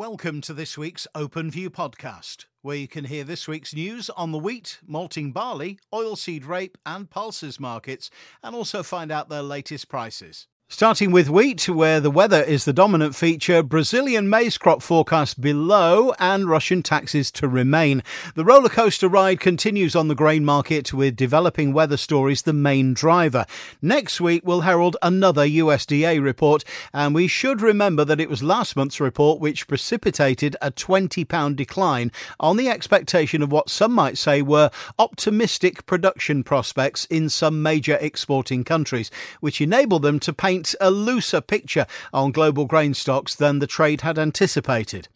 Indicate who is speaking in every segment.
Speaker 1: Welcome to this week's Open View podcast, where you can hear this week's news on the wheat, malting barley, oilseed rape, and pulses markets, and also find out their latest prices. Starting with wheat, where the weather is the dominant feature, Brazilian maize crop forecast below and Russian taxes to remain. The rollercoaster ride continues on the grain market with developing weather stories the main driver. Next week will herald another USDA report, and we should remember that it was last month's report which precipitated a £20 decline on the expectation of what some might say were optimistic production prospects in some major exporting countries, which enabled them to paint a looser picture on global grain stocks than the trade had anticipated.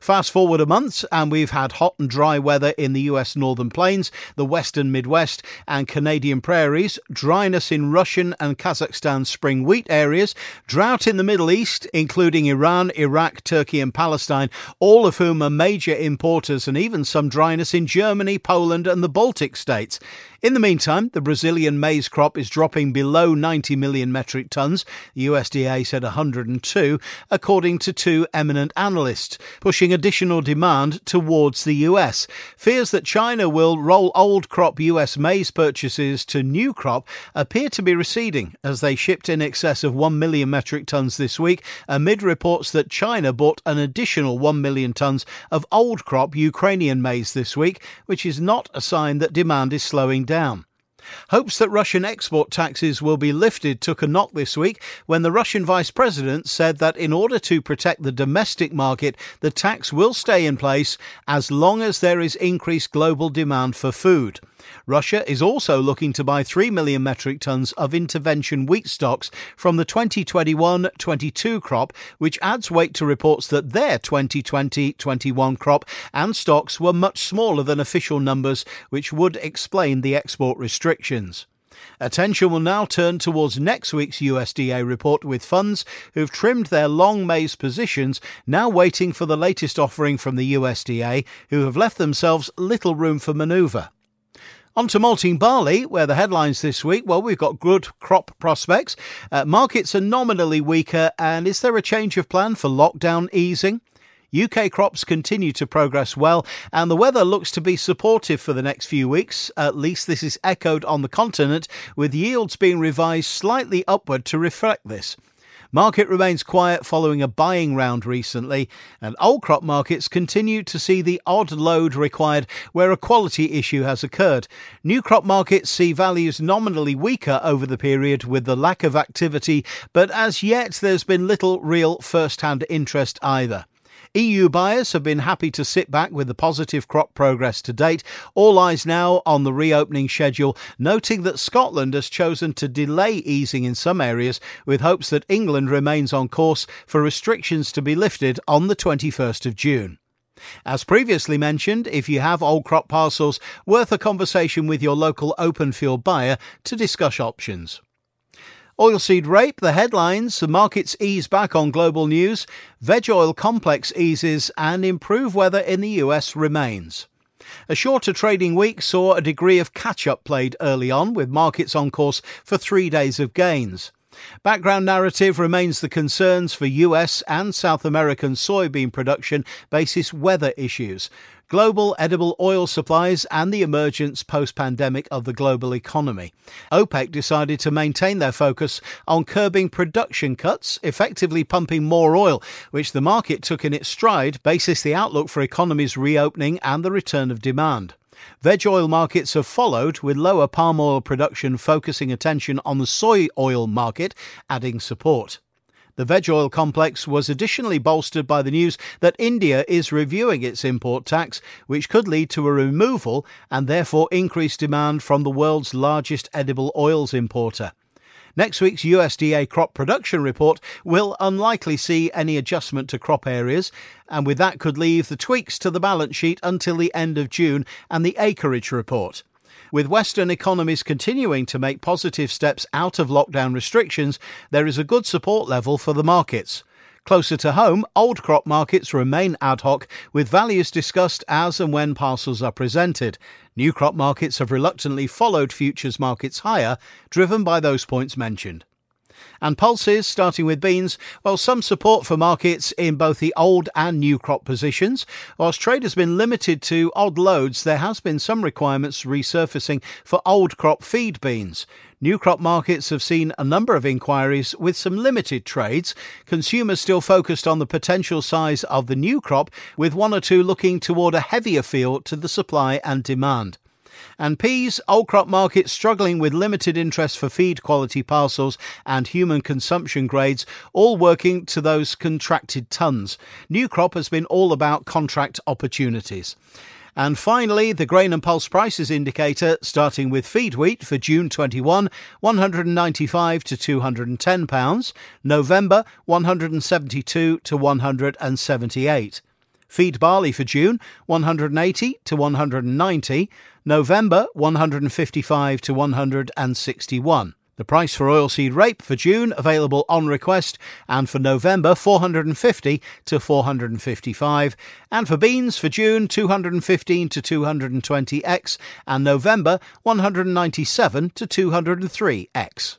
Speaker 1: Fast forward a month, and we've had hot and dry weather in the US northern plains, the western Midwest, and Canadian prairies, dryness in Russian and Kazakhstan spring wheat areas, drought in the Middle East, including Iran, Iraq, Turkey, and Palestine, all of whom are major importers, and even some dryness in Germany, Poland, and the Baltic states. In the meantime, the Brazilian maize crop is dropping below 90 million metric tons. The USDA said 102, according to two eminent analysts, pushing additional demand towards the US. Fears that China will roll old crop US maize purchases to new crop appear to be receding as they shipped in excess of 1 million metric tons this week, amid reports that China bought an additional 1 million tons of old crop Ukrainian maize this week, which is not a sign that demand is slowing down. Hopes that Russian export taxes will be lifted took a knock this week when the Russian vice president said that in order to protect the domestic market, the tax will stay in place as long as there is increased global demand for food. Russia is also looking to buy 3 million metric tons of intervention wheat stocks from the 2021 22 crop, which adds weight to reports that their 2020 21 crop and stocks were much smaller than official numbers, which would explain the export restrictions. Attention will now turn towards next week's USDA report with funds who've trimmed their long maize positions now waiting for the latest offering from the USDA, who have left themselves little room for manoeuvre. On to malting barley, where the headlines this week, well, we've got good crop prospects. Uh, markets are nominally weaker, and is there a change of plan for lockdown easing? UK crops continue to progress well, and the weather looks to be supportive for the next few weeks. At least this is echoed on the continent, with yields being revised slightly upward to reflect this. Market remains quiet following a buying round recently, and old crop markets continue to see the odd load required where a quality issue has occurred. New crop markets see values nominally weaker over the period with the lack of activity, but as yet there's been little real first hand interest either. EU buyers have been happy to sit back with the positive crop progress to date. All eyes now on the reopening schedule, noting that Scotland has chosen to delay easing in some areas with hopes that England remains on course for restrictions to be lifted on the 21st of June. As previously mentioned, if you have old crop parcels, worth a conversation with your local OpenField buyer to discuss options. Oilseed rape, the headlines, the markets ease back on global news, veg oil complex eases, and improved weather in the US remains. A shorter trading week saw a degree of catch up played early on, with markets on course for three days of gains. Background narrative remains the concerns for US and South American soybean production basis weather issues, global edible oil supplies, and the emergence post pandemic of the global economy. OPEC decided to maintain their focus on curbing production cuts, effectively pumping more oil, which the market took in its stride, basis the outlook for economies reopening and the return of demand. Veg oil markets have followed, with lower palm oil production focusing attention on the soy oil market, adding support. The veg oil complex was additionally bolstered by the news that India is reviewing its import tax, which could lead to a removal and therefore increased demand from the world's largest edible oils importer. Next week's USDA crop production report will unlikely see any adjustment to crop areas, and with that could leave the tweaks to the balance sheet until the end of June and the acreage report. With Western economies continuing to make positive steps out of lockdown restrictions, there is a good support level for the markets. Closer to home, old crop markets remain ad hoc, with values discussed as and when parcels are presented. New crop markets have reluctantly followed futures markets higher, driven by those points mentioned. And pulses, starting with beans, well, some support for markets in both the old and new crop positions. Whilst trade has been limited to odd loads, there has been some requirements resurfacing for old crop feed beans. New crop markets have seen a number of inquiries with some limited trades. Consumers still focused on the potential size of the new crop, with one or two looking toward a heavier feel to the supply and demand. And peas, old crop market struggling with limited interest for feed quality parcels and human consumption grades, all working to those contracted tons. New crop has been all about contract opportunities. And finally, the grain and pulse prices indicator, starting with feed wheat for June 21, 195 to 210 pounds, November 172 to 178. Feed barley for June 180 to 190, November 155 to 161. The price for oilseed rape for June available on request and for November 450 to 455 and for beans for June 215 to 220x and November 197 to 203x.